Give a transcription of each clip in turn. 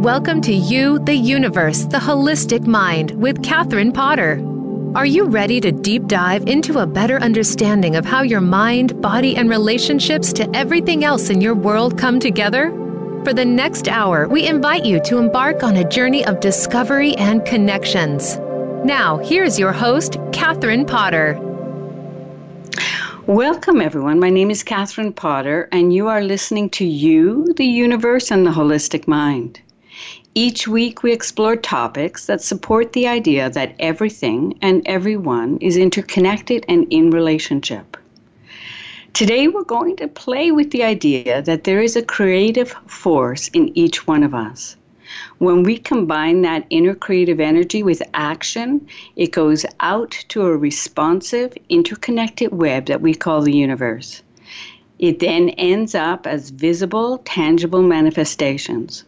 Welcome to You, the Universe, the Holistic Mind with Catherine Potter. Are you ready to deep dive into a better understanding of how your mind, body, and relationships to everything else in your world come together? For the next hour, we invite you to embark on a journey of discovery and connections. Now, here's your host, Catherine Potter. Welcome, everyone. My name is Catherine Potter, and you are listening to You, the Universe, and the Holistic Mind. Each week, we explore topics that support the idea that everything and everyone is interconnected and in relationship. Today, we're going to play with the idea that there is a creative force in each one of us. When we combine that inner creative energy with action, it goes out to a responsive, interconnected web that we call the universe. It then ends up as visible, tangible manifestations.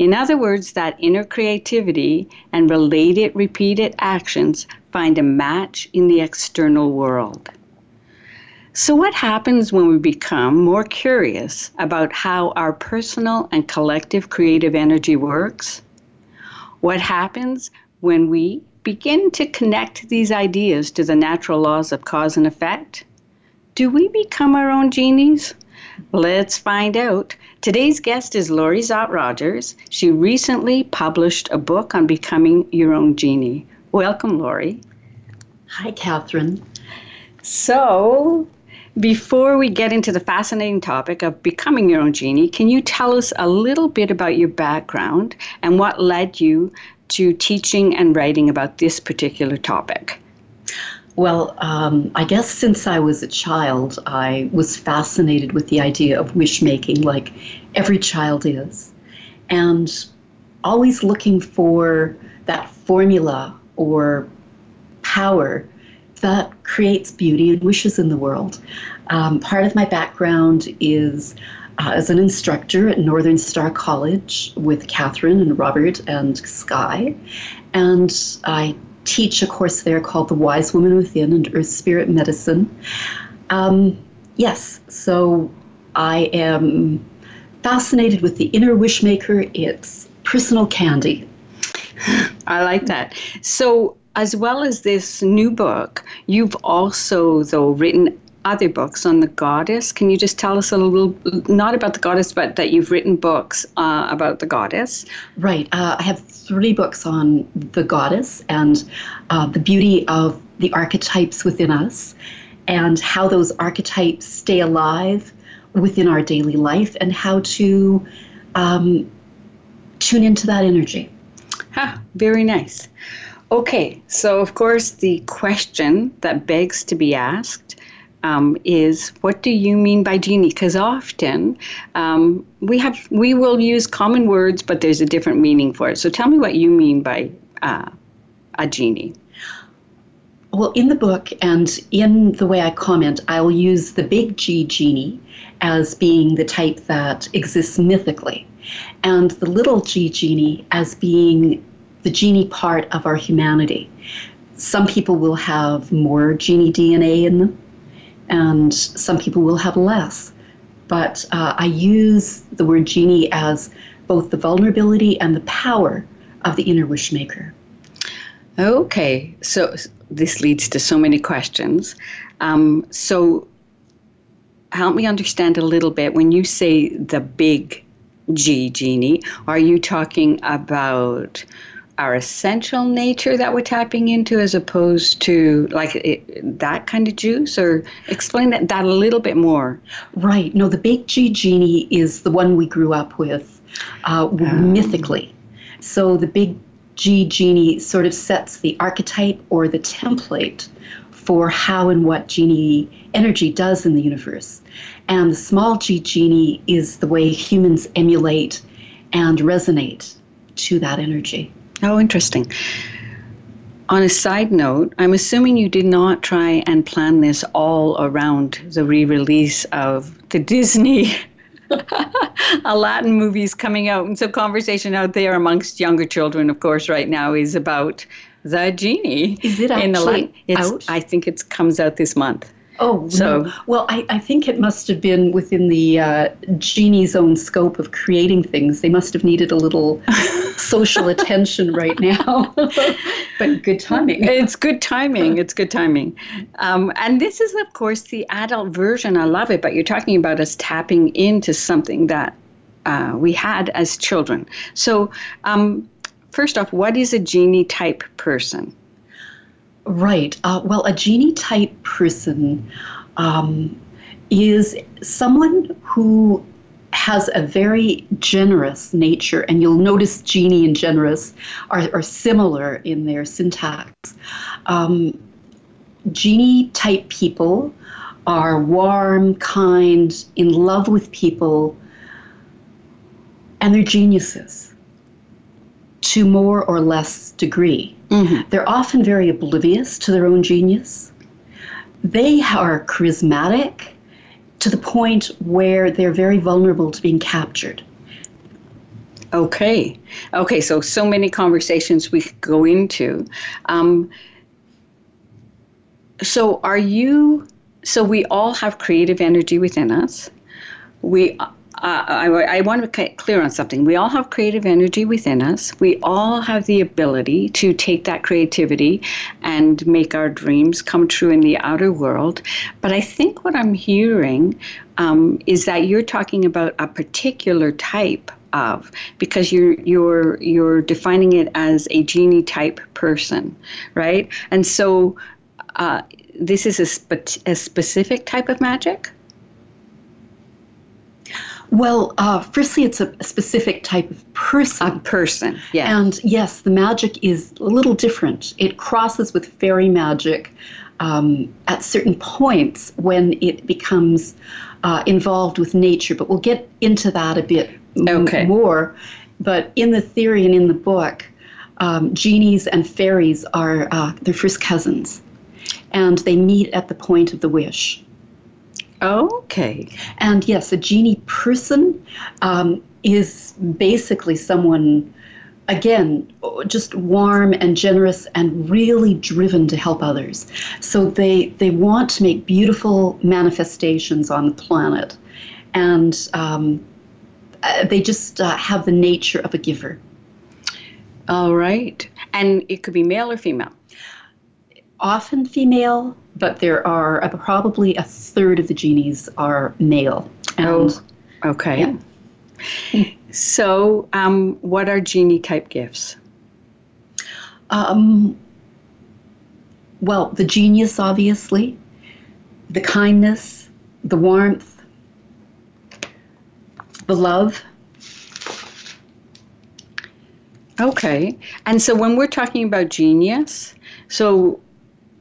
In other words, that inner creativity and related, repeated actions find a match in the external world. So, what happens when we become more curious about how our personal and collective creative energy works? What happens when we begin to connect these ideas to the natural laws of cause and effect? Do we become our own genies? Let's find out. Today's guest is Laurie Szott Rogers. She recently published a book on becoming your own genie. Welcome, Laurie. Hi, Catherine. So, before we get into the fascinating topic of becoming your own genie, can you tell us a little bit about your background and what led you to teaching and writing about this particular topic? Well, um, I guess since I was a child, I was fascinated with the idea of wish making, like every child is, and always looking for that formula or power that creates beauty and wishes in the world. Um, part of my background is uh, as an instructor at Northern Star College with Catherine and Robert and Sky, and I teach a course there called The Wise Woman Within and Earth Spirit Medicine. Um, yes, so I am fascinated with the inner wishmaker. It's personal candy. I like that. So, as well as this new book, you've also, though, written other books on the goddess. Can you just tell us a little, not about the goddess, but that you've written books uh, about the goddess? Right. Uh, I have three books on the goddess and uh, the beauty of the archetypes within us and how those archetypes stay alive within our daily life and how to um, tune into that energy. Ha, very nice. Okay, so of course, the question that begs to be asked um, is what do you mean by genie? Because often um, we have we will use common words, but there's a different meaning for it. So tell me what you mean by uh, a genie. Well, in the book and in the way I comment, I'll use the big G genie as being the type that exists mythically, and the little g genie as being the genie part of our humanity. Some people will have more genie DNA in them, and some people will have less. But uh, I use the word genie as both the vulnerability and the power of the inner wish maker. Okay, so this leads to so many questions. Um, so help me understand a little bit when you say the big G genie, are you talking about our essential nature that we're tapping into as opposed to like it, that kind of juice? Or explain that, that a little bit more. Right. No the big g genie is the one we grew up with uh, oh. mythically. So the big g genie sort of sets the archetype or the template for how and what genie energy does in the universe. And the small g genie is the way humans emulate and resonate to that energy Oh, interesting. On a side note, I'm assuming you did not try and plan this all around the re release of the Disney Aladdin movies coming out. And so, conversation out there amongst younger children, of course, right now is about the genie. Is it actually in Aladdin. It's, out? I think it comes out this month. Oh, so no. well, I, I think it must have been within the uh, genie's own scope of creating things. They must have needed a little social attention right now, but good timing. It's good timing. It's good timing. Um, and this is, of course, the adult version. I love it, but you're talking about us tapping into something that uh, we had as children. So, um, first off, what is a genie type person? Right. Uh, well, a genie type person um, is someone who has a very generous nature, and you'll notice genie and generous are, are similar in their syntax. Um, genie type people are warm, kind, in love with people, and they're geniuses to more or less degree. Mm-hmm. They're often very oblivious to their own genius. They are charismatic to the point where they're very vulnerable to being captured. Okay. Okay, so so many conversations we could go into. Um, so are you so we all have creative energy within us. We uh, I, I, want to get clear on something. We all have creative energy within us. We all have the ability to take that creativity and make our dreams come true in the outer world. But I think what I'm hearing um, is that you're talking about a particular type of because you're you're you're defining it as a genie type person, right? And so uh, this is a, spe- a specific type of magic. Well, uh, firstly, it's a specific type of person. A person, yeah. And yes, the magic is a little different. It crosses with fairy magic um, at certain points when it becomes uh, involved with nature, but we'll get into that a bit okay. m- more. But in the theory and in the book, um, genies and fairies are uh, their first cousins, and they meet at the point of the wish. Okay. And yes, a genie person um, is basically someone, again, just warm and generous and really driven to help others. So they, they want to make beautiful manifestations on the planet. And um, uh, they just uh, have the nature of a giver. All right. And it could be male or female? Often female, but there are uh, probably a third of the genies are male. And, oh, okay. Yeah. so, um, what are genie type gifts? Um, well, the genius, obviously, the kindness, the warmth, the love. Okay. And so when we're talking about genius, so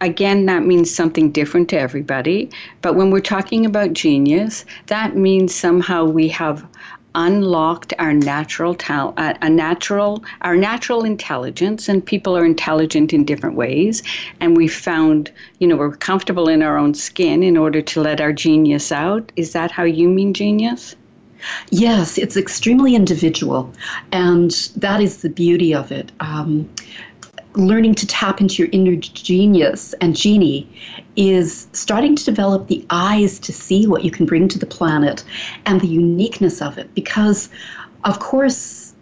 again, that means something different to everybody. But when we're talking about genius, that means somehow we have unlocked our natural talent, a natural our natural intelligence and people are intelligent in different ways and we found you know we're comfortable in our own skin in order to let our genius out is that how you mean genius Yes, it's extremely individual, and that is the beauty of it. Um, learning to tap into your inner genius and genie is starting to develop the eyes to see what you can bring to the planet and the uniqueness of it. Because of course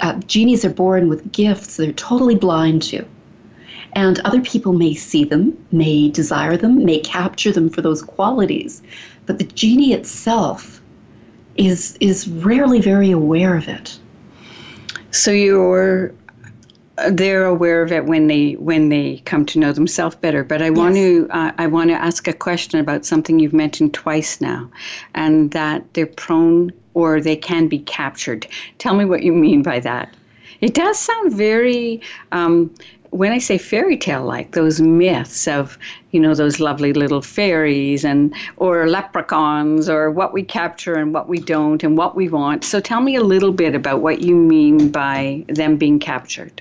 uh, genies are born with gifts they're totally blind to. And other people may see them may desire them may capture them for those qualities. But the genie itself is is rarely very aware of it. So you're they're aware of it when they when they come to know themselves better. But I yes. want to uh, I want to ask a question about something you've mentioned twice now, and that they're prone or they can be captured. Tell me what you mean by that. It does sound very. Um, when I say fairy tale like, those myths of, you know, those lovely little fairies and or leprechauns or what we capture and what we don't and what we want. So tell me a little bit about what you mean by them being captured.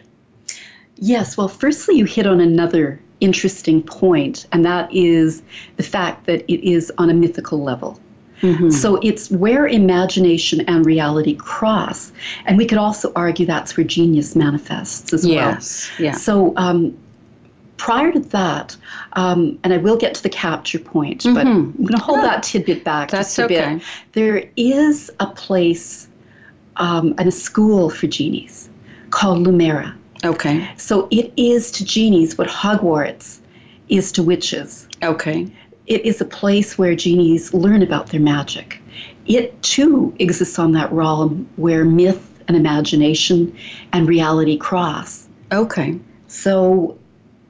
Yes, well, firstly, you hit on another interesting point, and that is the fact that it is on a mythical level. Mm-hmm. So it's where imagination and reality cross. And we could also argue that's where genius manifests as yes, well. Yeah. So um, prior to that, um, and I will get to the capture point, mm-hmm. but I'm going to hold yeah. that tidbit back That's just a okay. bit. There is a place um, and a school for genies called Lumera. Okay. So it is to genies what Hogwarts is to witches. Okay. It is a place where genies learn about their magic. It too exists on that realm where myth and imagination and reality cross. Okay. So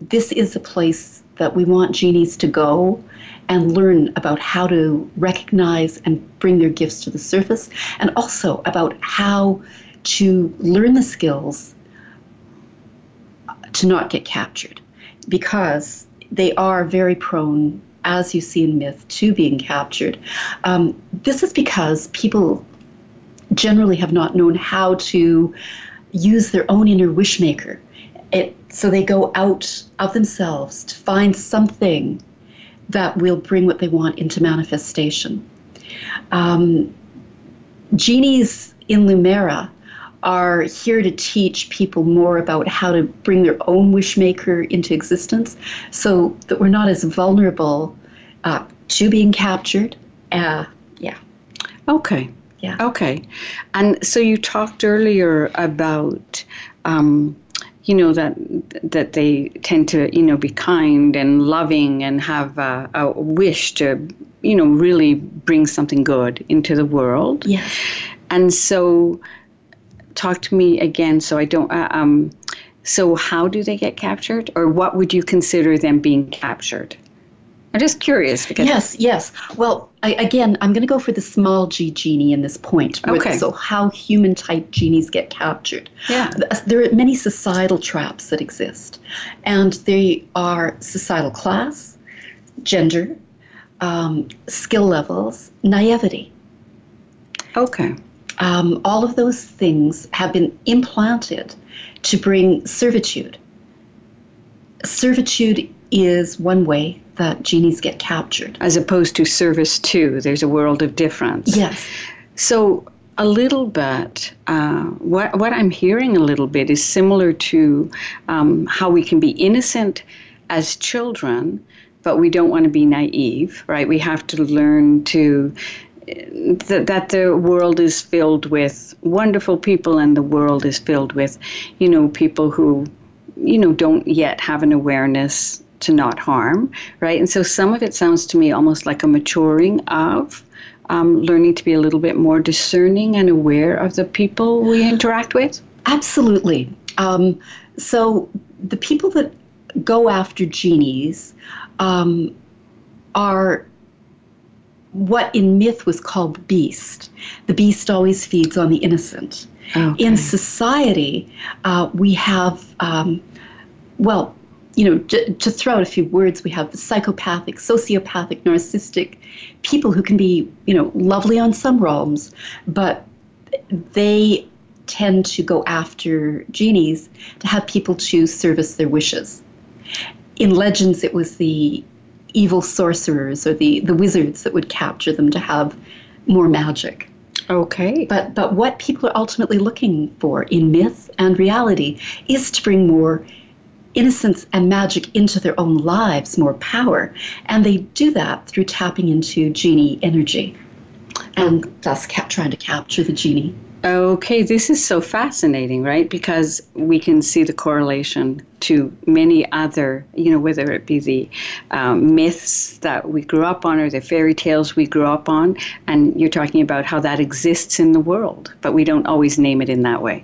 this is a place that we want genies to go and learn about how to recognize and bring their gifts to the surface, and also about how to learn the skills to not get captured because they are very prone, as you see in myth, to being captured. Um, this is because people generally have not known how to use their own inner wishmaker. It, so they go out of themselves to find something that will bring what they want into manifestation. Um, genies in Lumera are here to teach people more about how to bring their own wishmaker into existence so that we're not as vulnerable uh, to being captured. Uh, yeah. Okay. Yeah. Okay. And so you talked earlier about. Um, you know that that they tend to you know be kind and loving and have a, a wish to you know really bring something good into the world. Yes. And so talk to me again so I don't. Uh, um, so, how do they get captured, or what would you consider them being captured? I'm just curious because. Yes, yes. Well, I, again, I'm going to go for the small g genie in this point. Okay. so, how human type genies get captured. Yeah. There are many societal traps that exist, and they are societal class, gender, um, skill levels, naivety. Okay um, all of those things have been implanted to bring servitude. Servitude is one way that genies get captured. As opposed to service to, there's a world of difference. Yes. So, a little bit, uh, what, what I'm hearing a little bit is similar to um, how we can be innocent as children, but we don't want to be naive, right? We have to learn to that, that the world is filled with wonderful people and the world is filled with, you know, people who, you know, don't yet have an awareness to not harm, right? And so some of it sounds to me almost like a maturing of um, learning to be a little bit more discerning and aware of the people we interact with. Absolutely. Um, so the people that go after genies um, are what in myth was called beast. The beast always feeds on the innocent. Okay. In society, uh, we have, um, well, you know, j- to throw out a few words, we have the psychopathic, sociopathic, narcissistic people who can be, you know, lovely on some realms, but they tend to go after genies to have people to service their wishes. In legends, it was the evil sorcerers or the, the wizards that would capture them to have more magic. Okay. But but what people are ultimately looking for in myth and reality is to bring more innocence and magic into their own lives, more power. And they do that through tapping into genie energy and thus trying to capture the genie. Okay, this is so fascinating, right? Because we can see the correlation to many other, you know, whether it be the um, myths that we grew up on or the fairy tales we grew up on. And you're talking about how that exists in the world, but we don't always name it in that way.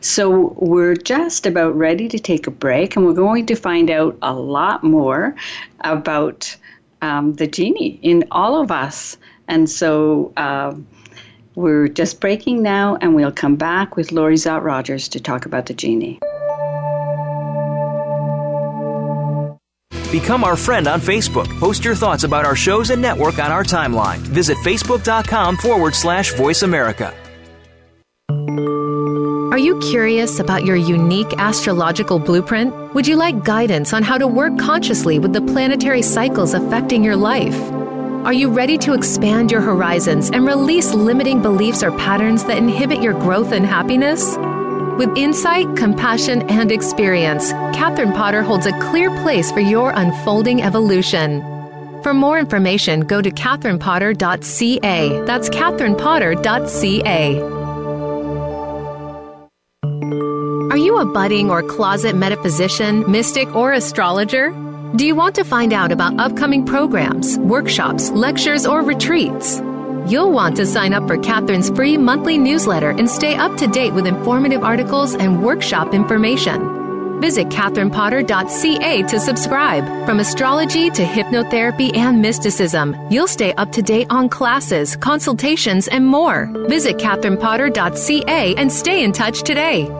So we're just about ready to take a break, and we're going to find out a lot more about um, the genie in all of us. And so, uh, we're just breaking now, and we'll come back with Laurie Szott Rogers to talk about the genie. Become our friend on Facebook. Post your thoughts about our shows and network on our timeline. Visit facebook.com forward slash voice America. Are you curious about your unique astrological blueprint? Would you like guidance on how to work consciously with the planetary cycles affecting your life? Are you ready to expand your horizons and release limiting beliefs or patterns that inhibit your growth and happiness? With insight, compassion, and experience, Catherine Potter holds a clear place for your unfolding evolution. For more information, go to catherinepotter.ca. That's catherinepotter.ca. Are you a budding or closet metaphysician, mystic, or astrologer? Do you want to find out about upcoming programs, workshops, lectures, or retreats? You'll want to sign up for Catherine's free monthly newsletter and stay up to date with informative articles and workshop information. Visit catherinepotter.ca to subscribe. From astrology to hypnotherapy and mysticism, you'll stay up to date on classes, consultations, and more. Visit catherinepotter.ca and stay in touch today.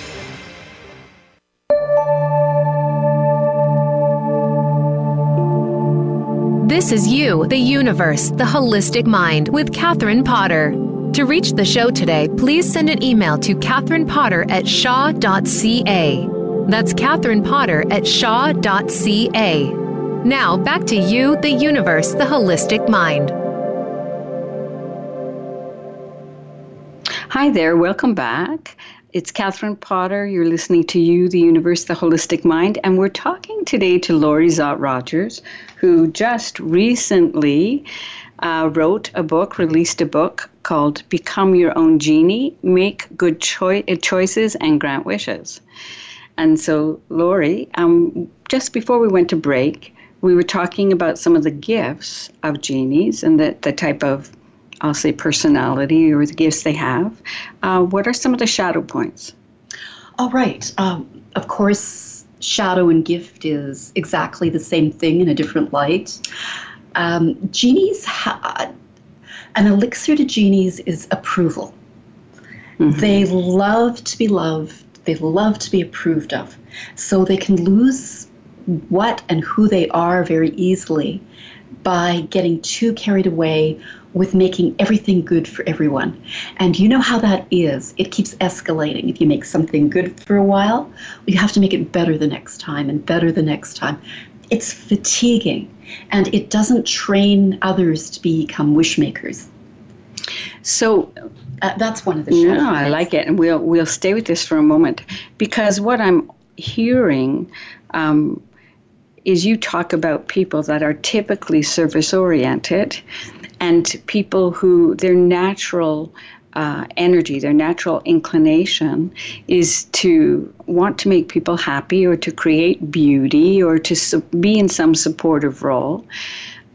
This is You, the Universe, the Holistic Mind with Catherine Potter. To reach the show today, please send an email to Catherine Potter at shaw.ca. That's Catherine Potter at shaw.ca. Now, back to You, the Universe, the Holistic Mind. Hi there, welcome back. It's Catherine Potter. You're listening to You, the Universe, the Holistic Mind, and we're talking today to Laurie Szott Rogers, who just recently uh, wrote a book, released a book called Become Your Own Genie Make Good Choi- Choices and Grant Wishes. And so, Laurie, um, just before we went to break, we were talking about some of the gifts of genies and the, the type of I'll say personality or the gifts they have. Uh, what are some of the shadow points? All right. Um, of course, shadow and gift is exactly the same thing in a different light. Um, genies, ha- an elixir to genies is approval. Mm-hmm. They love to be loved. They love to be approved of. So they can lose what and who they are very easily by getting too carried away with making everything good for everyone. And you know how that is. It keeps escalating. If you make something good for a while, you have to make it better the next time and better the next time. It's fatiguing and it doesn't train others to become wish makers. So uh, that's one of the No, I like it, and we'll we'll stay with this for a moment because what I'm hearing um, is you talk about people that are typically service oriented and people who their natural uh, energy, their natural inclination is to want to make people happy or to create beauty or to su- be in some supportive role.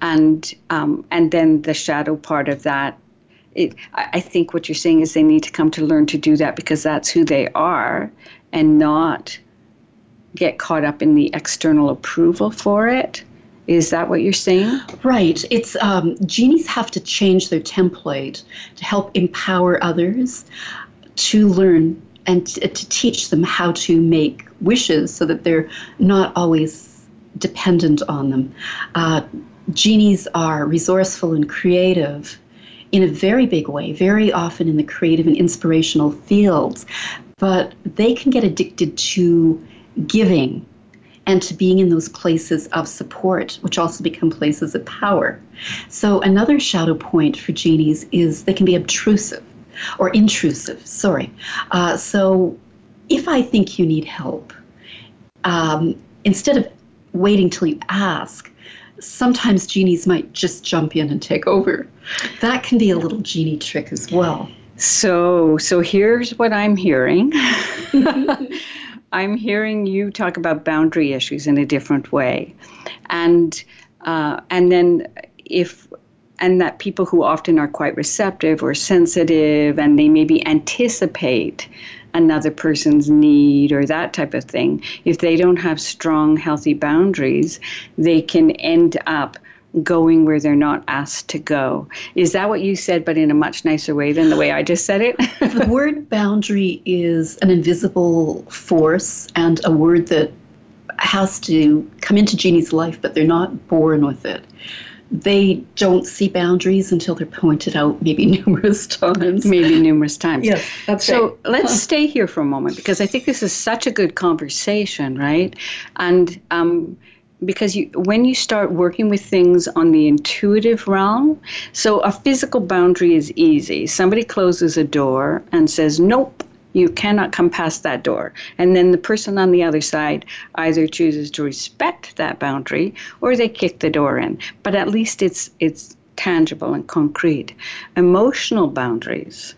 And, um, and then the shadow part of that, it, I think what you're saying is they need to come to learn to do that because that's who they are and not get caught up in the external approval for it. Is that what you're saying? Right. It's um, genies have to change their template to help empower others to learn and t- to teach them how to make wishes so that they're not always dependent on them. Uh, genies are resourceful and creative in a very big way, very often in the creative and inspirational fields, but they can get addicted to giving and to being in those places of support, which also become places of power. So, another shadow point for genies is they can be obtrusive or intrusive, sorry. Uh, so, if I think you need help, um, instead of waiting till you ask, sometimes genies might just jump in and take over. That can be a little genie trick as well. So, so here's what I'm hearing. I'm hearing you talk about boundary issues in a different way, and uh, and then if and that people who often are quite receptive or sensitive and they maybe anticipate another person's need or that type of thing if they don't have strong healthy boundaries they can end up going where they're not asked to go. Is that what you said, but in a much nicer way than the way I just said it? the word boundary is an invisible force and a word that has to come into genie's life, but they're not born with it they don't see boundaries until they're pointed out maybe numerous times. Maybe numerous times. Yes, that's so right. let's stay here for a moment because I think this is such a good conversation, right? And um, because you, when you start working with things on the intuitive realm, so a physical boundary is easy. Somebody closes a door and says, "Nope." You cannot come past that door. And then the person on the other side either chooses to respect that boundary or they kick the door in. But at least it's it's tangible and concrete. Emotional boundaries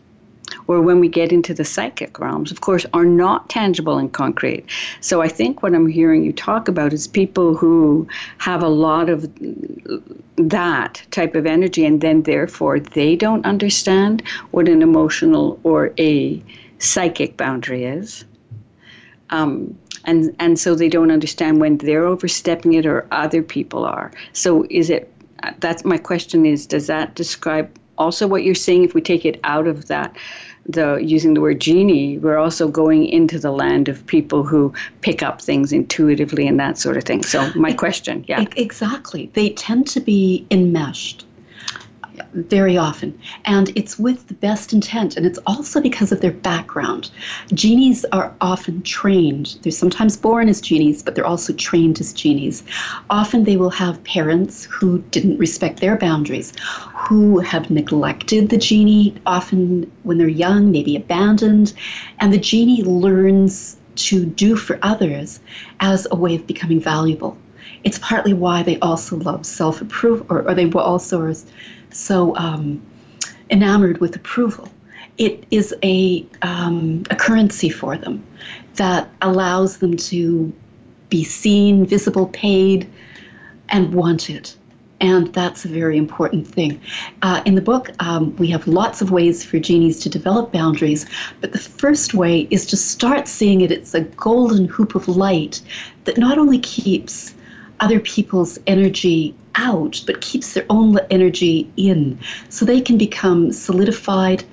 or when we get into the psychic realms, of course, are not tangible and concrete. So I think what I'm hearing you talk about is people who have a lot of that type of energy, and then therefore they don't understand what an emotional or a psychic boundary is. Um, and, and so they don't understand when they're overstepping it or other people are. So is it, that's my question is, does that describe also what you're seeing if we take it out of that the using the word genie we're also going into the land of people who pick up things intuitively and that sort of thing. So my question yeah. exactly. They tend to be enmeshed very often. And it's with the best intent. And it's also because of their background. Genies are often trained. They're sometimes born as genies, but they're also trained as genies. Often they will have parents who didn't respect their boundaries, who have neglected the genie, often when they're young, maybe abandoned. And the genie learns to do for others as a way of becoming valuable. It's partly why they also love self approval, or, or they also are so um, enamored with approval. It is a, um, a currency for them that allows them to be seen, visible, paid, and wanted. And that's a very important thing. Uh, in the book, um, we have lots of ways for genies to develop boundaries, but the first way is to start seeing it. It's a golden hoop of light that not only keeps other people's energy out, but keeps their own energy in. So they can become solidified,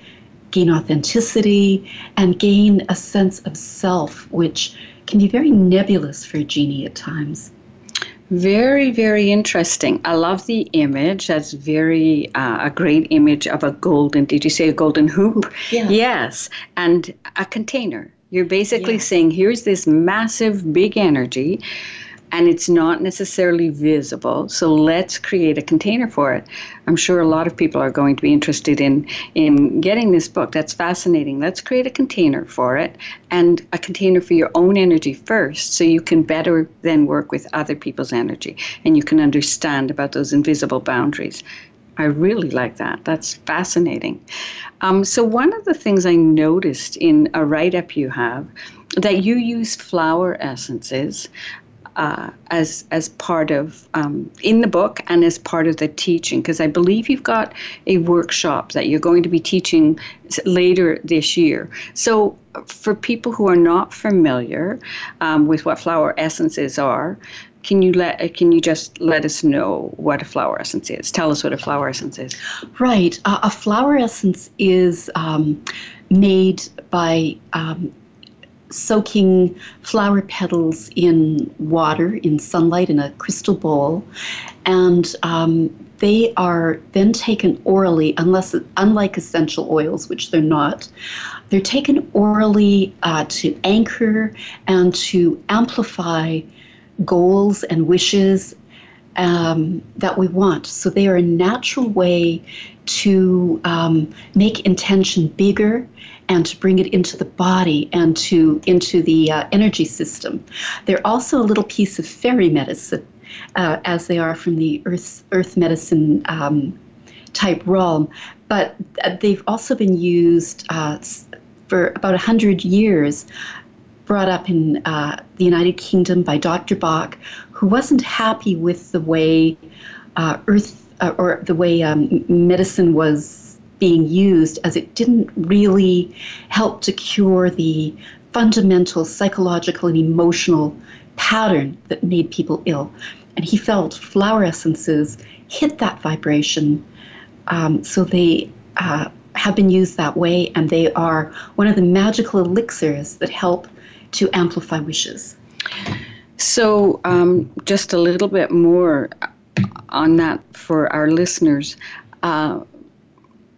gain authenticity, and gain a sense of self, which can be very nebulous for a genie at times. Very, very interesting. I love the image. That's very uh, a great image of a golden. Did you say a golden hoop? Yeah. Yes, and a container. You're basically yeah. saying here's this massive, big energy and it's not necessarily visible. So let's create a container for it. I'm sure a lot of people are going to be interested in in getting this book. That's fascinating. Let's create a container for it and a container for your own energy first so you can better then work with other people's energy and you can understand about those invisible boundaries. I really like that. That's fascinating. Um, so, one of the things I noticed in a write up you have that you use flower essences uh, as as part of um, in the book and as part of the teaching because I believe you've got a workshop that you're going to be teaching later this year. So for people who are not familiar um, with what flower essences are, can you let uh, can you just let us know what a flower essence is? Tell us what a flower essence is. Right, uh, a flower essence is um, made by um, soaking flower petals in water, in sunlight, in a crystal bowl, and um, they are then taken orally, unless unlike essential oils, which they're not. They're taken orally uh, to anchor and to amplify goals and wishes um, that we want. So they are a natural way to um, make intention bigger and to bring it into the body and to into the uh, energy system. They're also a little piece of fairy medicine, uh, as they are from the earth earth medicine um, type realm. But uh, they've also been used uh, for about hundred years. Brought up in uh, the United Kingdom by Dr. Bach, who wasn't happy with the way uh, earth or the way um, medicine was being used as it didn't really help to cure the fundamental psychological and emotional pattern that made people ill. And he felt flower essences hit that vibration. Um, so they uh, have been used that way, and they are one of the magical elixirs that help to amplify wishes. So, um, just a little bit more on that for our listeners. Uh,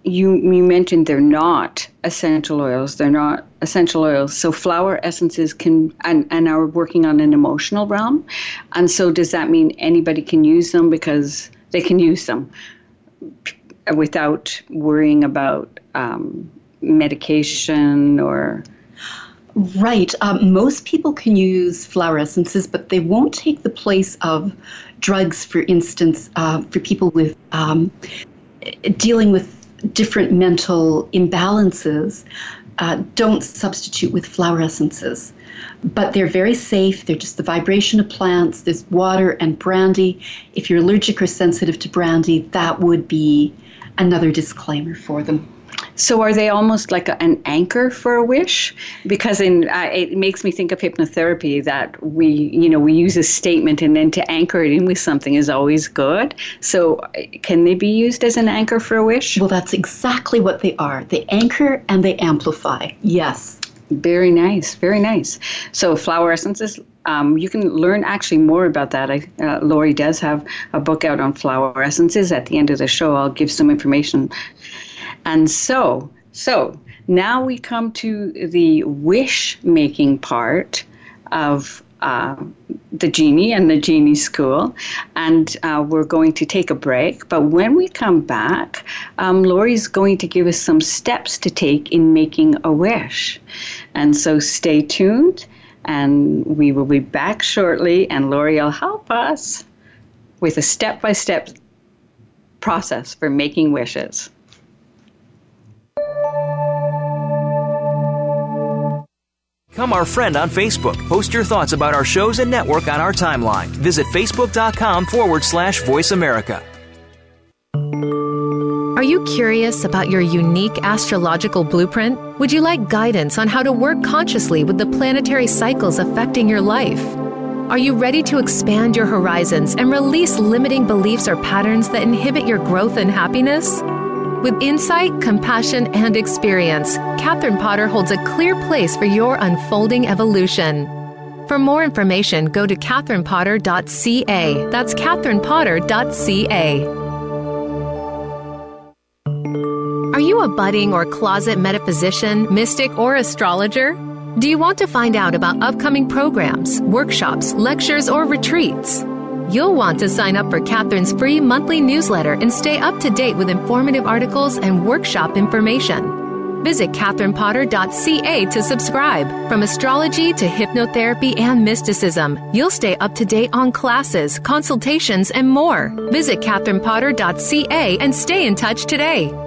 you you mentioned they're not essential oils. They're not essential oils. So flower essences can and, and are working on an emotional realm. And so does that mean anybody can use them because they can use them without worrying about um, medication or Right. Um, most people can use flower essences, but they won't take the place of drugs, for instance, uh, for people with um, dealing with different mental imbalances. Uh, don't substitute with flower essences. But they're very safe. They're just the vibration of plants. There's water and brandy. If you're allergic or sensitive to brandy, that would be another disclaimer for them. So are they almost like a, an anchor for a wish? Because in uh, it makes me think of hypnotherapy that we you know we use a statement and then to anchor it in with something is always good. So uh, can they be used as an anchor for a wish? Well, that's exactly what they are. They anchor and they amplify. Yes. Very nice, very nice. So flower essences, um, you can learn actually more about that. I, uh, Laurie does have a book out on flower essences. At the end of the show, I'll give some information and so, so now we come to the wish making part of uh, the genie and the genie school, and uh, we're going to take a break. But when we come back, um, Laurie's going to give us some steps to take in making a wish. And so stay tuned, and we will be back shortly, and Laurie will help us with a step by step process for making wishes. Become our friend on Facebook. Post your thoughts about our shows and network on our timeline. Visit facebook.com forward slash voice America. Are you curious about your unique astrological blueprint? Would you like guidance on how to work consciously with the planetary cycles affecting your life? Are you ready to expand your horizons and release limiting beliefs or patterns that inhibit your growth and happiness? With insight, compassion, and experience, Catherine Potter holds a clear place for your unfolding evolution. For more information, go to catherinepotter.ca. That's catherinepotter.ca. Are you a budding or closet metaphysician, mystic, or astrologer? Do you want to find out about upcoming programs, workshops, lectures, or retreats? You'll want to sign up for Catherine's free monthly newsletter and stay up to date with informative articles and workshop information. Visit catherinepotter.ca to subscribe. From astrology to hypnotherapy and mysticism, you'll stay up to date on classes, consultations, and more. Visit catherinepotter.ca and stay in touch today.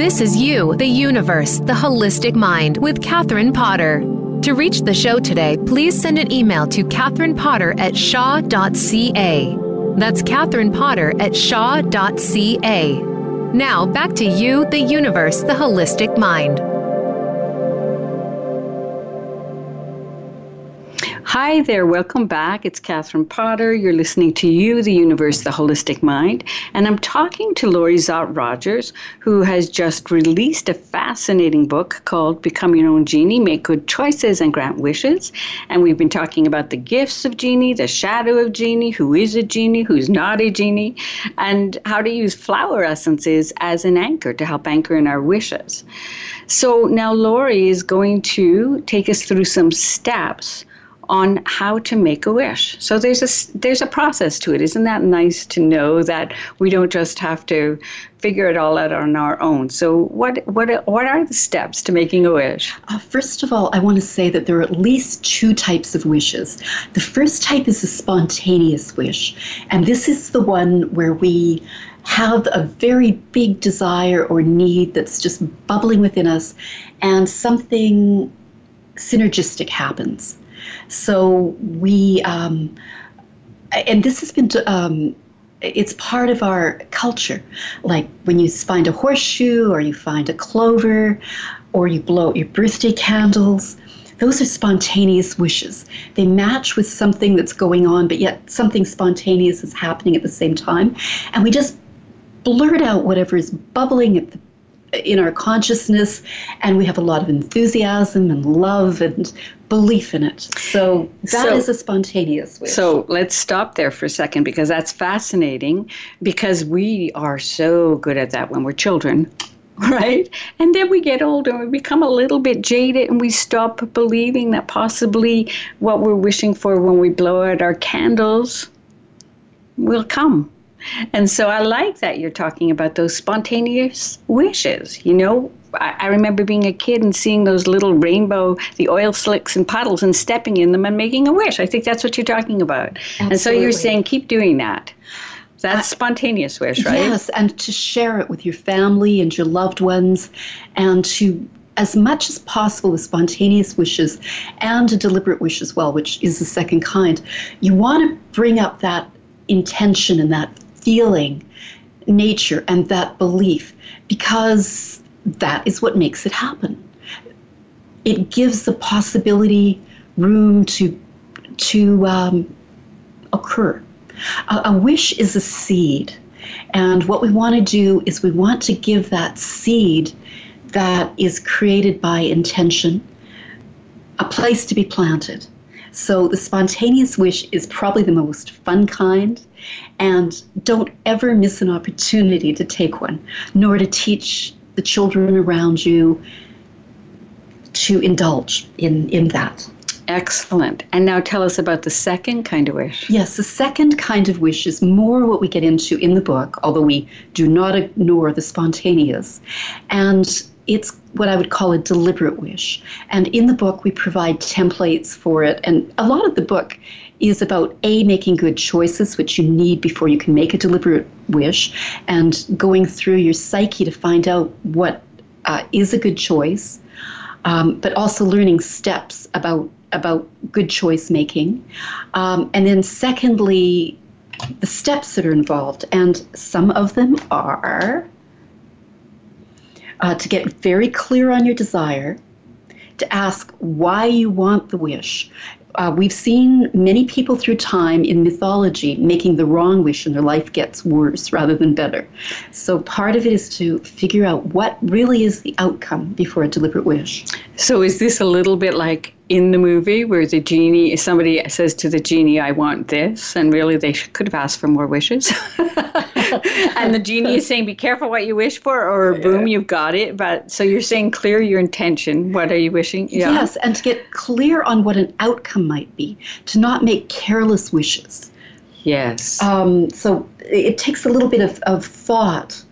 This is You, the Universe, the Holistic Mind with Catherine Potter. To reach the show today, please send an email to Catherine Potter at shaw.ca. That's Catherine Potter at shaw.ca. Now, back to You, the Universe, the Holistic Mind. Hi there, welcome back. It's Catherine Potter. You're listening to You, the Universe, the Holistic Mind. And I'm talking to Laurie Szott Rogers, who has just released a fascinating book called Become Your Own Genie Make Good Choices and Grant Wishes. And we've been talking about the gifts of Genie, the shadow of Genie, who is a Genie, who's not a Genie, and how to use flower essences as an anchor to help anchor in our wishes. So now Laurie is going to take us through some steps on how to make a wish. So there's a there's a process to it. Isn't that nice to know that we don't just have to figure it all out on our own. So what what what are the steps to making a wish? Uh, first of all, I want to say that there are at least two types of wishes. The first type is a spontaneous wish, and this is the one where we have a very big desire or need that's just bubbling within us and something synergistic happens. So we, um, and this has been, um, it's part of our culture. Like when you find a horseshoe or you find a clover or you blow out your birthday candles, those are spontaneous wishes. They match with something that's going on, but yet something spontaneous is happening at the same time. And we just blurt out whatever is bubbling at the in our consciousness, and we have a lot of enthusiasm and love and belief in it. So that so, is a spontaneous wish. So let's stop there for a second because that's fascinating because we are so good at that when we're children. Right? And then we get older and we become a little bit jaded and we stop believing that possibly what we're wishing for when we blow out our candles will come and so I like that you're talking about those spontaneous wishes. You know, I, I, remember being a kid and seeing those little rainbow, the oil slicks and puddles and stepping in them and making a wish. I think that's what you're talking about. Absolutely. And so you're saying keep doing that. That's spontaneous wish, right? Yes, and to share it with your family and your loved ones and to as much as possible with spontaneous wishes and a deliberate wish as well, which is the second kind. You want to bring up that intention and that feeling nature and that belief because that is what makes it happen. It gives the possibility room to to um, occur. A, a wish is a seed, and what we want to do is we want to give that seed that is created by intention a place to be planted. So the spontaneous wish is probably the most fun kind. And don't ever miss an opportunity to take one, nor to teach the children around you to indulge in, in that. Excellent. And now tell us about the second kind of wish. Yes, the second kind of wish is more what we get into in the book, although we do not ignore the spontaneous. And it's what I would call a deliberate wish. And in the book, we provide templates for it. And a lot of the book is about A, making good choices, which you need before you can make a deliberate wish, and going through your psyche to find out what uh, is a good choice, um, but also learning steps about, about good choice making. Um, and then, secondly, the steps that are involved. And some of them are uh, to get very clear on your desire, to ask why you want the wish. Uh, we've seen many people through time in mythology making the wrong wish and their life gets worse rather than better. So part of it is to figure out what really is the outcome before a deliberate wish. So is this a little bit like in the movie where the genie somebody says to the genie i want this and really they could have asked for more wishes. And the genie is saying be careful what you wish for or boom you've got it. But so you're saying clear your intention. What are you wishing? Yeah. yes and to get clear on what an outcome might be to not make careless wishes. Yes. Um, so it takes a little bit of, of thought.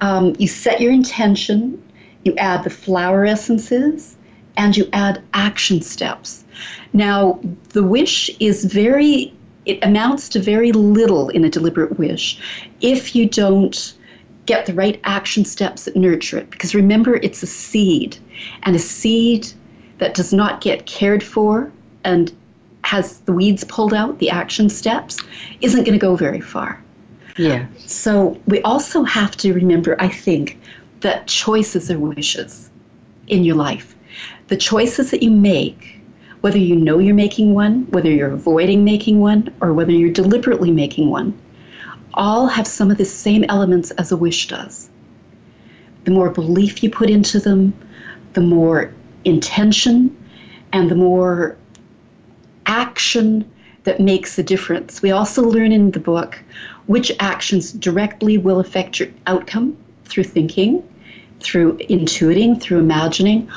Um, you set your intention you add the flower essences and you add action steps. Now, the wish is very, it amounts to very little in a deliberate wish if you don't get the right action steps that nurture it. Because remember, it's a seed, and a seed that does not get cared for and has the weeds pulled out, the action steps, isn't going to go very far. Yeah. So we also have to remember, I think, that choices are wishes in your life the choices that you make, whether you know you're making one, whether you're avoiding making one, or whether you're deliberately making one, all have some of the same elements as a wish does. The more belief you put into them, the more intention, and the more action that makes a difference. We also learn in the book which actions directly will affect your outcome through thinking, through intuiting, through imagining,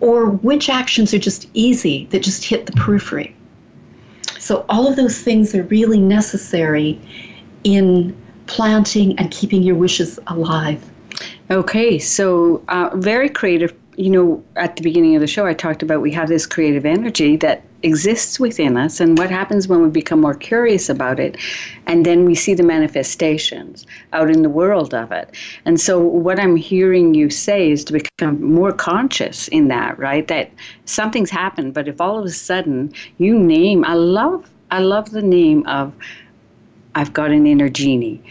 or which actions are just easy that just hit the periphery. So, all of those things are really necessary in planting and keeping your wishes alive. Okay, so uh, very creative. You know, at the beginning of the show, I talked about we have this creative energy that exists within us and what happens when we become more curious about it and then we see the manifestations out in the world of it. And so what i'm hearing you say is to become more conscious in that right? That something's happened but if all of a sudden you name i love i love the name of i've got an inner genie.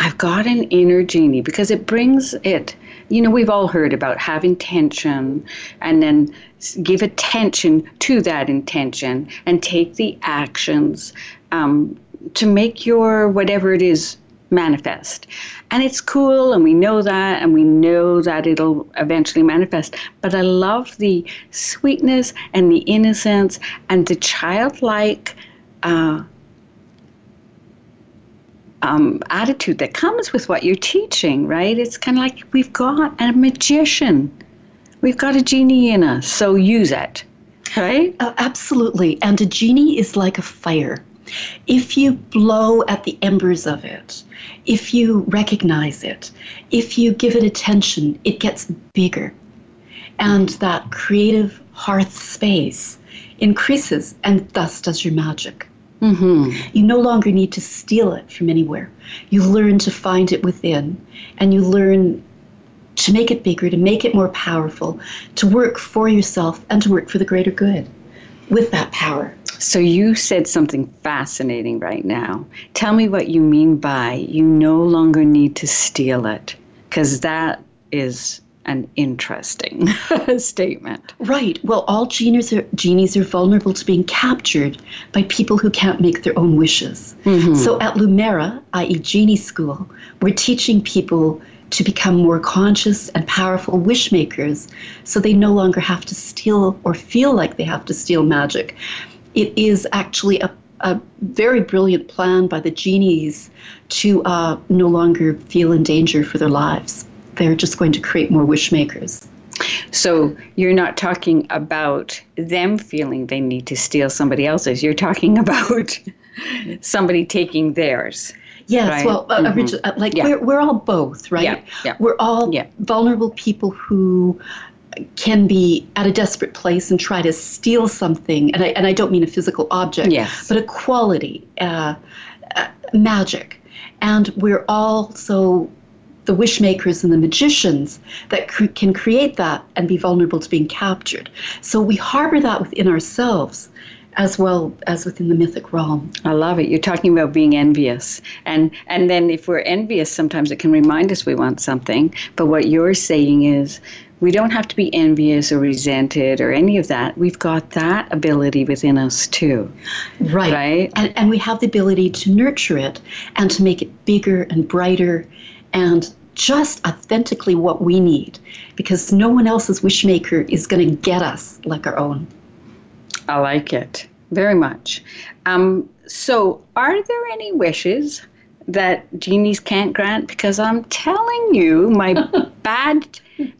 I've got an inner genie because it brings it you know, we've all heard about have intention and then give attention to that intention and take the actions um, to make your whatever it is manifest. And it's cool, and we know that, and we know that it'll eventually manifest. But I love the sweetness and the innocence and the childlike. Uh, um, attitude that comes with what you're teaching, right? It's kind of like we've got a magician, we've got a genie in us, so use it, right? Uh, absolutely. And a genie is like a fire. If you blow at the embers of it, if you recognize it, if you give it attention, it gets bigger. And that creative hearth space increases, and thus does your magic. Mm-hmm. You no longer need to steal it from anywhere. You learn to find it within, and you learn to make it bigger, to make it more powerful, to work for yourself and to work for the greater good with that power. So, you said something fascinating right now. Tell me what you mean by you no longer need to steal it, because that is an interesting statement. Right. Well, all genies are, genies are vulnerable to being captured by people who can't make their own wishes. Mm-hmm. So at Lumera, i.e., Genie School, we're teaching people to become more conscious and powerful wish makers so they no longer have to steal or feel like they have to steal magic. It is actually a a very brilliant plan by the genies to uh, no longer feel in danger for their lives they're just going to create more wish makers. So you're not talking about them feeling they need to steal somebody else's. You're talking about somebody taking theirs. Yes, right? well, uh, mm-hmm. originally, uh, like yeah. we're, we're all both, right? Yeah, yeah. We're all yeah. vulnerable people who can be at a desperate place and try to steal something, and I, and I don't mean a physical object, yes. but a quality, uh, uh, magic. And we're all so the wish makers and the magicians that cr- can create that and be vulnerable to being captured. So we harbor that within ourselves as well as within the mythic realm. I love it. You're talking about being envious. And and then if we're envious sometimes it can remind us we want something, but what you're saying is we don't have to be envious or resented or any of that. We've got that ability within us too. Right. Right. And, and we have the ability to nurture it and to make it bigger and brighter and just authentically what we need because no one else's wishmaker is going to get us like our own. I like it very much. Um, so, are there any wishes that genies can't grant? Because I'm telling you, my bad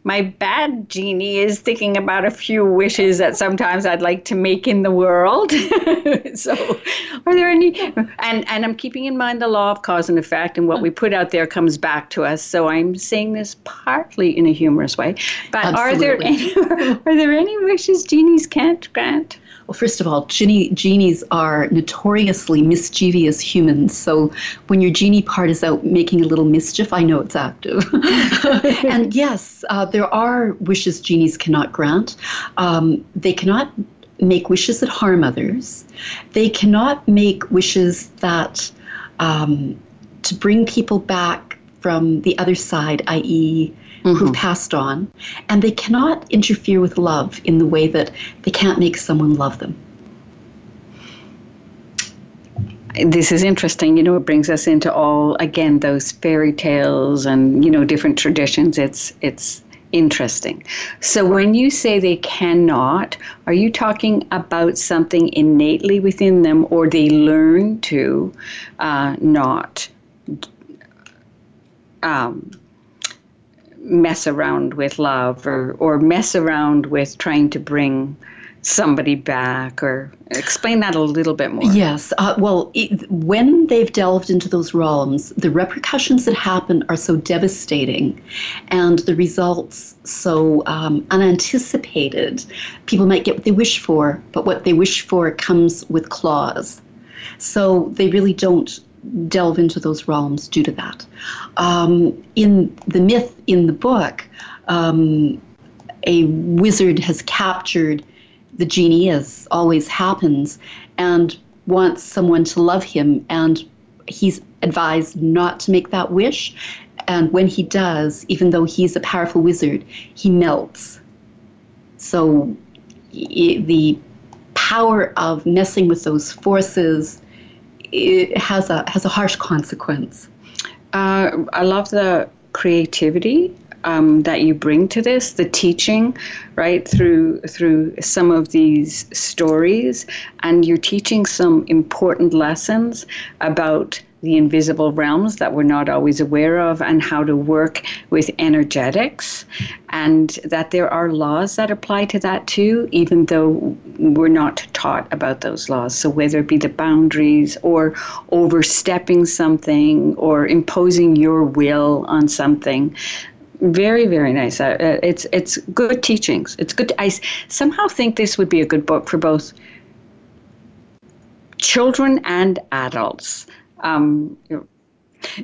my bad genie is thinking about a few wishes that sometimes I'd like to make in the world. so, are there any? And and I'm keeping in mind the law of cause and effect, and what we put out there comes back to us. So I'm saying this partly in a humorous way. But Absolutely. are there any, are there any wishes genies can't grant? Well, first of all, genie, genies are notoriously mischievous humans. So when your genie part is out making a little mischief, I know it's active. and yes, uh, there are wishes genies cannot grant. Um, they cannot make wishes that harm others. They cannot make wishes that um, to bring people back from the other side, i.e., mm-hmm. who've passed on, and they cannot interfere with love in the way that they can't make someone love them. This is interesting. You know, it brings us into all again those fairy tales and you know different traditions. It's it's interesting. So when you say they cannot, are you talking about something innately within them, or they learn to uh, not? Um, mess around with love or, or mess around with trying to bring somebody back or explain that a little bit more. Yes uh, well it, when they've delved into those realms the repercussions that happen are so devastating and the results so um, unanticipated. People might get what they wish for but what they wish for comes with claws. So they really don't delve into those realms due to that um, in the myth in the book um, a wizard has captured the genie, as always happens, and wants someone to love him. And he's advised not to make that wish. And when he does, even though he's a powerful wizard, he melts. So the power of messing with those forces it has a has a harsh consequence. Uh, I love the creativity um, that you bring to this, the teaching, right through through some of these stories, and you're teaching some important lessons about the invisible realms that we're not always aware of and how to work with energetics. And that there are laws that apply to that too even though we're not taught about those laws. So whether it be the boundaries or overstepping something or imposing your will on something. Very very nice. Uh, uh, it's it's good teachings. It's good. I somehow think this would be a good book for both children and adults um, right.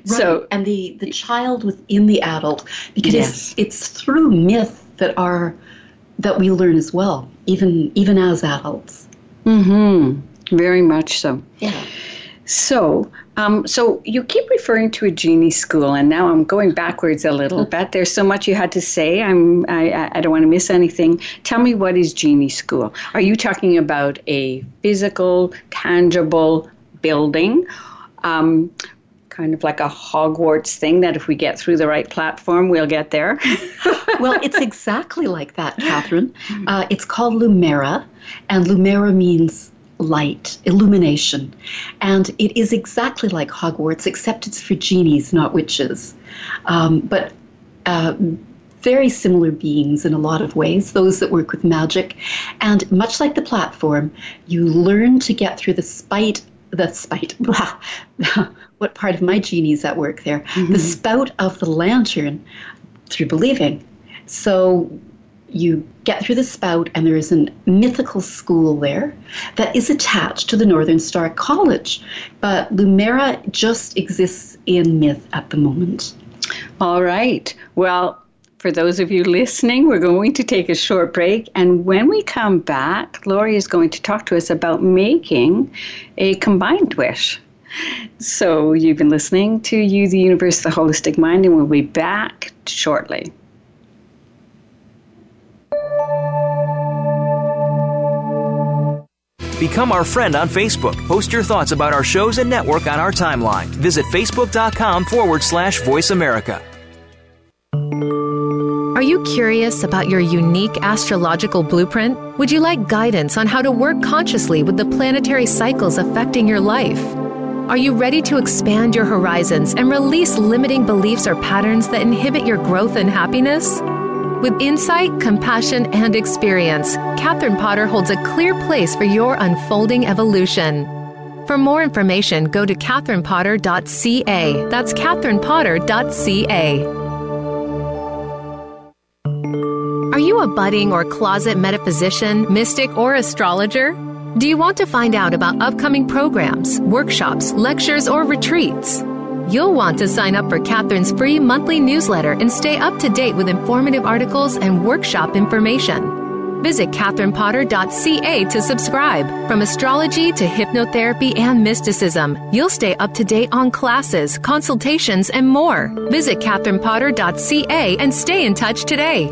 so and the the child within the adult because yes. it's, it's through myth that are that we learn as well even even as adults mm-hmm very much so yeah so, um, so you keep referring to a genie school, and now I'm going backwards a little bit. There's so much you had to say. I'm, I, I don't want to miss anything. Tell me, what is genie school? Are you talking about a physical, tangible building? Um, kind of like a Hogwarts thing that if we get through the right platform, we'll get there. well, it's exactly like that, Catherine. Mm-hmm. Uh, it's called Lumera, and Lumera means light, illumination. And it is exactly like Hogwarts, except it's for genies, not witches. Um, but uh, very similar beings in a lot of ways, those that work with magic. And much like the platform, you learn to get through the spite, the spite, what part of my genie's at work there? Mm-hmm. The spout of the lantern through believing. So you get through the spout, and there is a mythical school there that is attached to the Northern Star College. But Lumera just exists in myth at the moment. All right. Well, for those of you listening, we're going to take a short break. And when we come back, Laurie is going to talk to us about making a combined wish. So you've been listening to You, the Universe, the Holistic Mind, and we'll be back shortly. Become our friend on Facebook. Post your thoughts about our shows and network on our timeline. Visit facebook.com forward slash voice America. Are you curious about your unique astrological blueprint? Would you like guidance on how to work consciously with the planetary cycles affecting your life? Are you ready to expand your horizons and release limiting beliefs or patterns that inhibit your growth and happiness? With insight, compassion, and experience, Catherine Potter holds a clear place for your unfolding evolution. For more information, go to catherinepotter.ca. That's catherinepotter.ca. Are you a budding or closet metaphysician, mystic, or astrologer? Do you want to find out about upcoming programs, workshops, lectures, or retreats? You'll want to sign up for Catherine's free monthly newsletter and stay up to date with informative articles and workshop information. Visit catherinepotter.ca to subscribe. From astrology to hypnotherapy and mysticism, you'll stay up to date on classes, consultations, and more. Visit catherinepotter.ca and stay in touch today.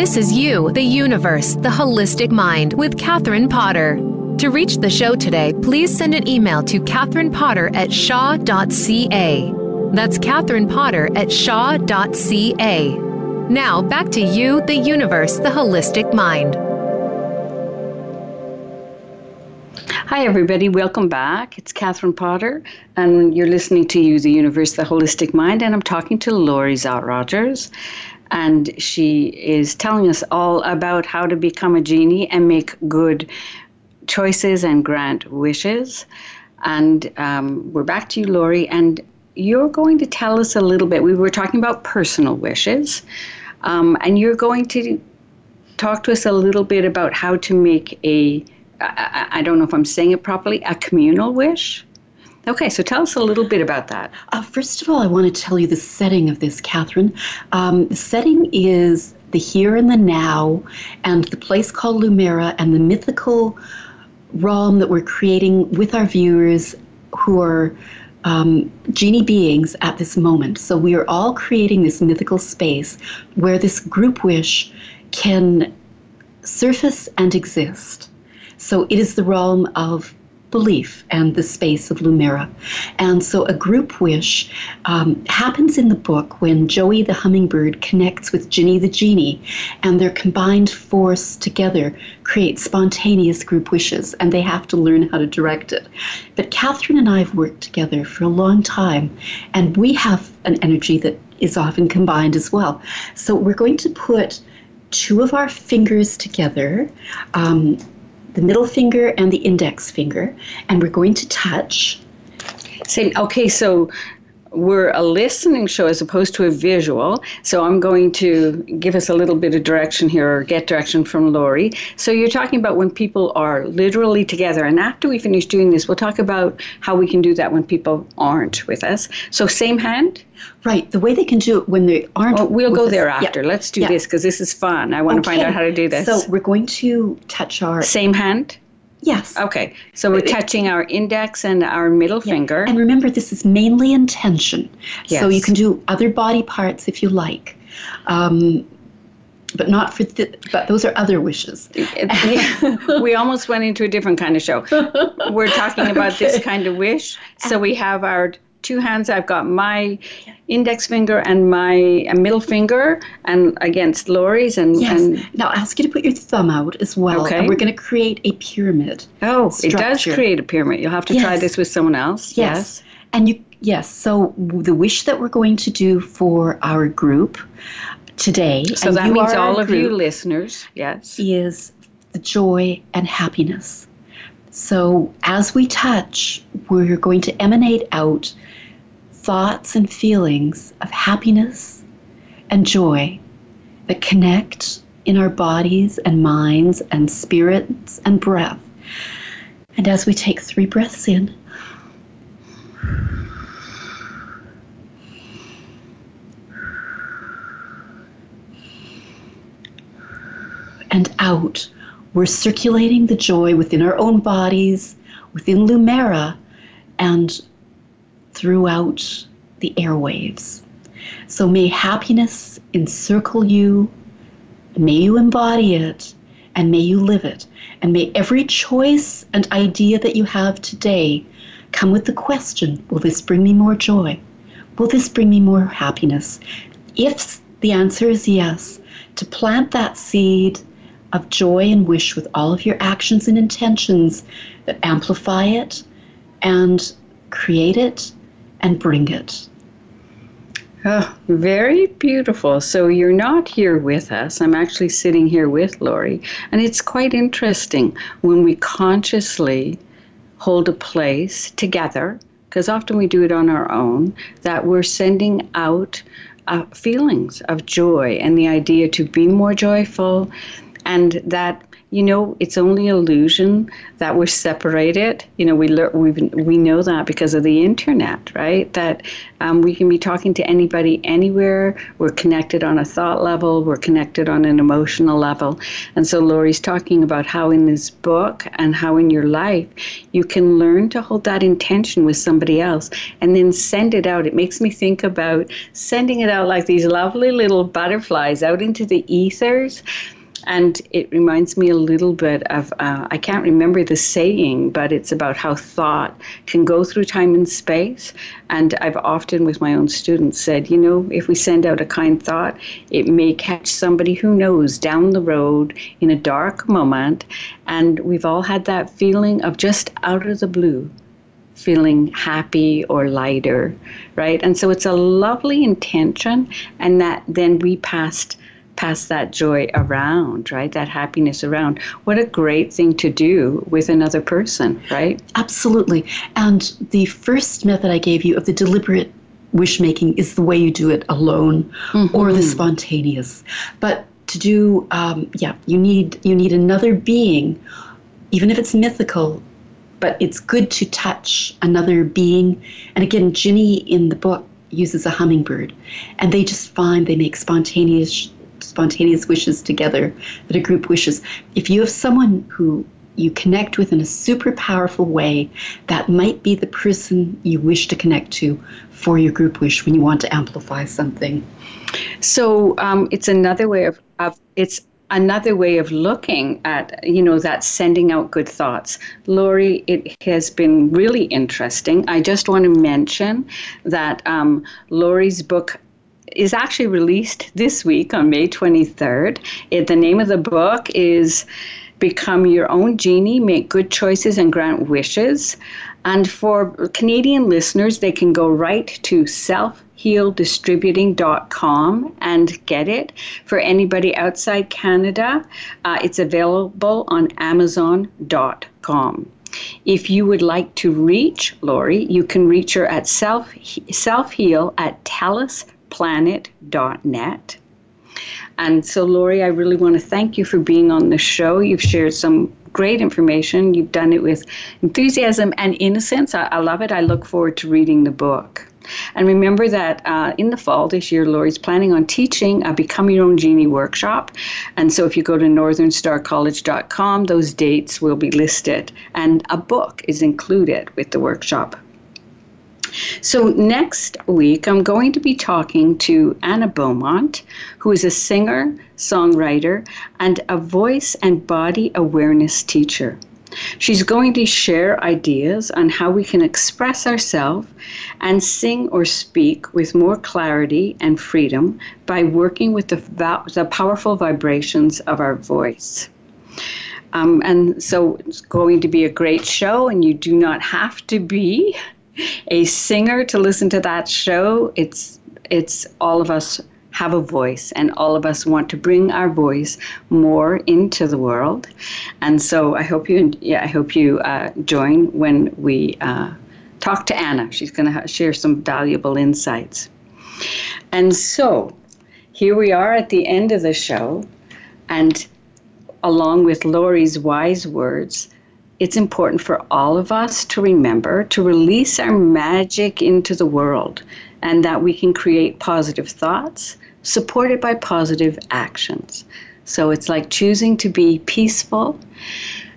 This is You, the Universe, the Holistic Mind with Catherine Potter. To reach the show today, please send an email to Catherine Potter at shaw.ca. That's Catherine Potter at shaw.ca. Now, back to you, the universe, the holistic mind. Hi, everybody. Welcome back. It's Catherine Potter, and you're listening to You, the Universe, the Holistic Mind, and I'm talking to Laurie Szott Rogers. And she is telling us all about how to become a genie and make good choices and grant wishes. And um, we're back to you, Laurie, and you're going to tell us a little bit. We were talking about personal wishes, um, and you're going to talk to us a little bit about how to make a I, I don't know if I'm saying it properly, a communal wish. Okay, so tell us a little bit about that. Uh, first of all, I want to tell you the setting of this, Catherine. Um, the setting is the here and the now, and the place called Lumera, and the mythical realm that we're creating with our viewers who are um, genie beings at this moment. So we are all creating this mythical space where this group wish can surface and exist. So it is the realm of belief and the space of Lumera. And so a group wish um, happens in the book when Joey the hummingbird connects with Ginny the genie, and their combined force together creates spontaneous group wishes, and they have to learn how to direct it. But Catherine and I have worked together for a long time, and we have an energy that is often combined as well. So we're going to put two of our fingers together. Um, the middle finger and the index finger, and we're going to touch. Say, okay, so we're a listening show as opposed to a visual. So I'm going to give us a little bit of direction here or get direction from Laurie. So you're talking about when people are literally together. And after we finish doing this, we'll talk about how we can do that when people aren't with us. So same hand? Right. The way they can do it when they aren't. Oh, we'll go there after. Yeah. Let's do yeah. this because this is fun. I want okay. to find out how to do this. So we're going to touch our. Same hand? Yes. Okay. So we're touching our index and our middle yeah. finger. And remember, this is mainly intention. Yes. So you can do other body parts if you like. Um, but not for th- but those are other wishes we almost went into a different kind of show we're talking about okay. this kind of wish so we have our two hands. I've got my index finger and my uh, middle finger, and against Laurie's. And, yes. And now I'll ask you to put your thumb out as well. Okay. And we're going to create a pyramid. Oh, structure. it does create a pyramid. You'll have to yes. try this with someone else. Yes. yes. And you, yes. So the wish that we're going to do for our group today. So that means all of you listeners. Yes. Is the joy and happiness. So, as we touch, we're going to emanate out thoughts and feelings of happiness and joy that connect in our bodies and minds and spirits and breath. And as we take three breaths in, and out, we're circulating the joy within our own bodies, within Lumera, and throughout the airwaves. So may happiness encircle you, may you embody it, and may you live it. And may every choice and idea that you have today come with the question Will this bring me more joy? Will this bring me more happiness? If the answer is yes, to plant that seed of joy and wish with all of your actions and intentions that amplify it and create it and bring it. Oh, very beautiful. So you're not here with us. I'm actually sitting here with Laurie. And it's quite interesting when we consciously hold a place together, because often we do it on our own, that we're sending out uh, feelings of joy and the idea to be more joyful and that you know, it's only illusion that we're separated. You know, we we we know that because of the internet, right? That um, we can be talking to anybody anywhere. We're connected on a thought level. We're connected on an emotional level. And so Laurie's talking about how in this book and how in your life you can learn to hold that intention with somebody else and then send it out. It makes me think about sending it out like these lovely little butterflies out into the ethers and it reminds me a little bit of, uh, I can't remember the saying, but it's about how thought can go through time and space. And I've often, with my own students, said, you know, if we send out a kind thought, it may catch somebody who knows down the road in a dark moment. And we've all had that feeling of just out of the blue feeling happy or lighter, right? And so it's a lovely intention, and that then we passed pass that joy around, right? That happiness around. What a great thing to do with another person, right? Absolutely. And the first method I gave you of the deliberate wish making is the way you do it alone mm-hmm. or the spontaneous. But to do, um, yeah, you need you need another being, even if it's mythical. But it's good to touch another being. And again, Ginny in the book uses a hummingbird, and they just find they make spontaneous spontaneous wishes together that a group wishes. If you have someone who you connect with in a super powerful way, that might be the person you wish to connect to for your group wish when you want to amplify something. So um, it's another way of, of it's another way of looking at you know that sending out good thoughts laurie it has been really interesting i just want to mention that um, laurie's book is actually released this week on May 23rd. It, the name of the book is Become Your Own Genie, Make Good Choices, and Grant Wishes. And for Canadian listeners, they can go right to selfhealdistributing.com and get it. For anybody outside Canada, uh, it's available on amazon.com. If you would like to reach Laurie, you can reach her at self selfheal at Telus planet.net. And so, Laurie, I really want to thank you for being on the show. You've shared some great information. You've done it with enthusiasm and innocence. I, I love it. I look forward to reading the book. And remember that uh, in the fall this year, Laurie's planning on teaching a Become Your Own Genie workshop. And so if you go to northernstarcollege.com, those dates will be listed. And a book is included with the workshop. So, next week, I'm going to be talking to Anna Beaumont, who is a singer, songwriter, and a voice and body awareness teacher. She's going to share ideas on how we can express ourselves and sing or speak with more clarity and freedom by working with the, the powerful vibrations of our voice. Um, and so it's going to be a great show, and you do not have to be a singer to listen to that show. It's it's all of us have a voice and all of us want to bring our voice more into the world and so i hope you yeah i hope you uh, join when we uh, talk to anna she's going to ha- share some valuable insights and so here we are at the end of the show and along with laurie's wise words it's important for all of us to remember to release our magic into the world and that we can create positive thoughts supported by positive actions. So it's like choosing to be peaceful,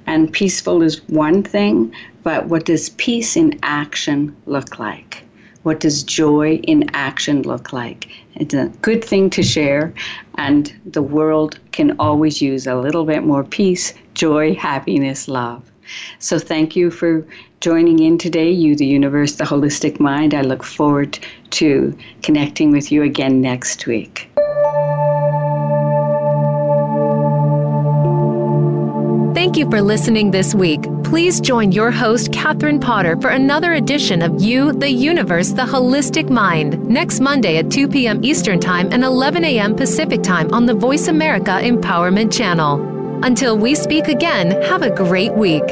and peaceful is one thing, but what does peace in action look like? What does joy in action look like? It's a good thing to share, and the world can always use a little bit more peace, joy, happiness, love. So thank you for joining in today, you, the universe, the holistic mind. I look forward to connecting with you again next week. Thank you for listening this week. Please join your host, Catherine Potter, for another edition of You, the Universe, the Holistic Mind, next Monday at 2 p.m. Eastern Time and 11 a.m. Pacific Time on the Voice America Empowerment Channel. Until we speak again, have a great week.